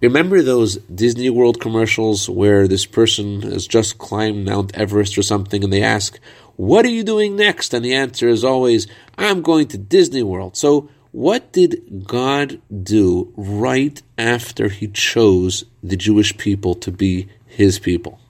Remember those Disney World commercials where this person has just climbed Mount Everest or something and they ask, What are you doing next? And the answer is always, I'm going to Disney World. So, what did God do right after he chose the Jewish people to be his people?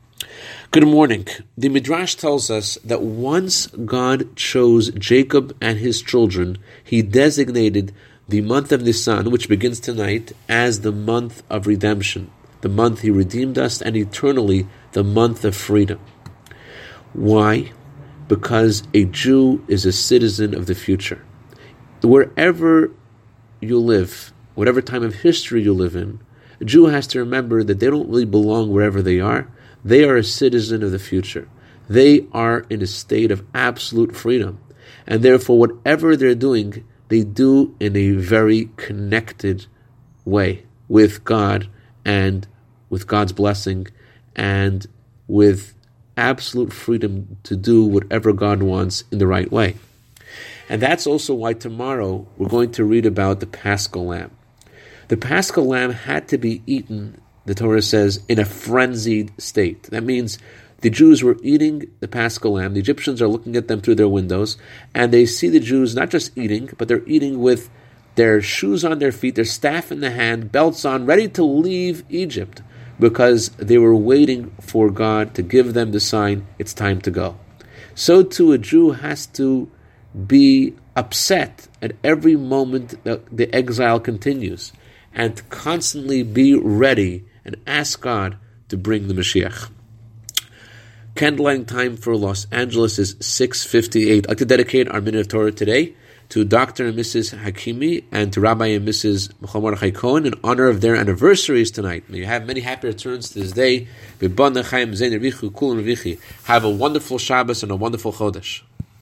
Good morning. The Midrash tells us that once God chose Jacob and his children, he designated the month of Nisan, which begins tonight, as the month of redemption, the month He redeemed us, and eternally the month of freedom. Why? Because a Jew is a citizen of the future. Wherever you live, whatever time of history you live in, a Jew has to remember that they don't really belong wherever they are. They are a citizen of the future. They are in a state of absolute freedom. And therefore, whatever they're doing they do in a very connected way with God and with God's blessing and with absolute freedom to do whatever God wants in the right way. And that's also why tomorrow we're going to read about the paschal lamb. The paschal lamb had to be eaten, the Torah says, in a frenzied state. That means the Jews were eating the paschal lamb. The Egyptians are looking at them through their windows, and they see the Jews not just eating, but they're eating with their shoes on their feet, their staff in the hand, belts on, ready to leave Egypt because they were waiting for God to give them the sign it's time to go. So too, a Jew has to be upset at every moment that the exile continues and constantly be ready and ask God to bring the Mashiach. Candlelight time for Los Angeles is 6.58. I'd like to dedicate our minute of Torah today to Dr. and Mrs. Hakimi and to Rabbi and Mrs. Muhammad Cohen in honor of their anniversaries tonight. May you have many happy returns to this day. Have a wonderful Shabbos and a wonderful Chodesh.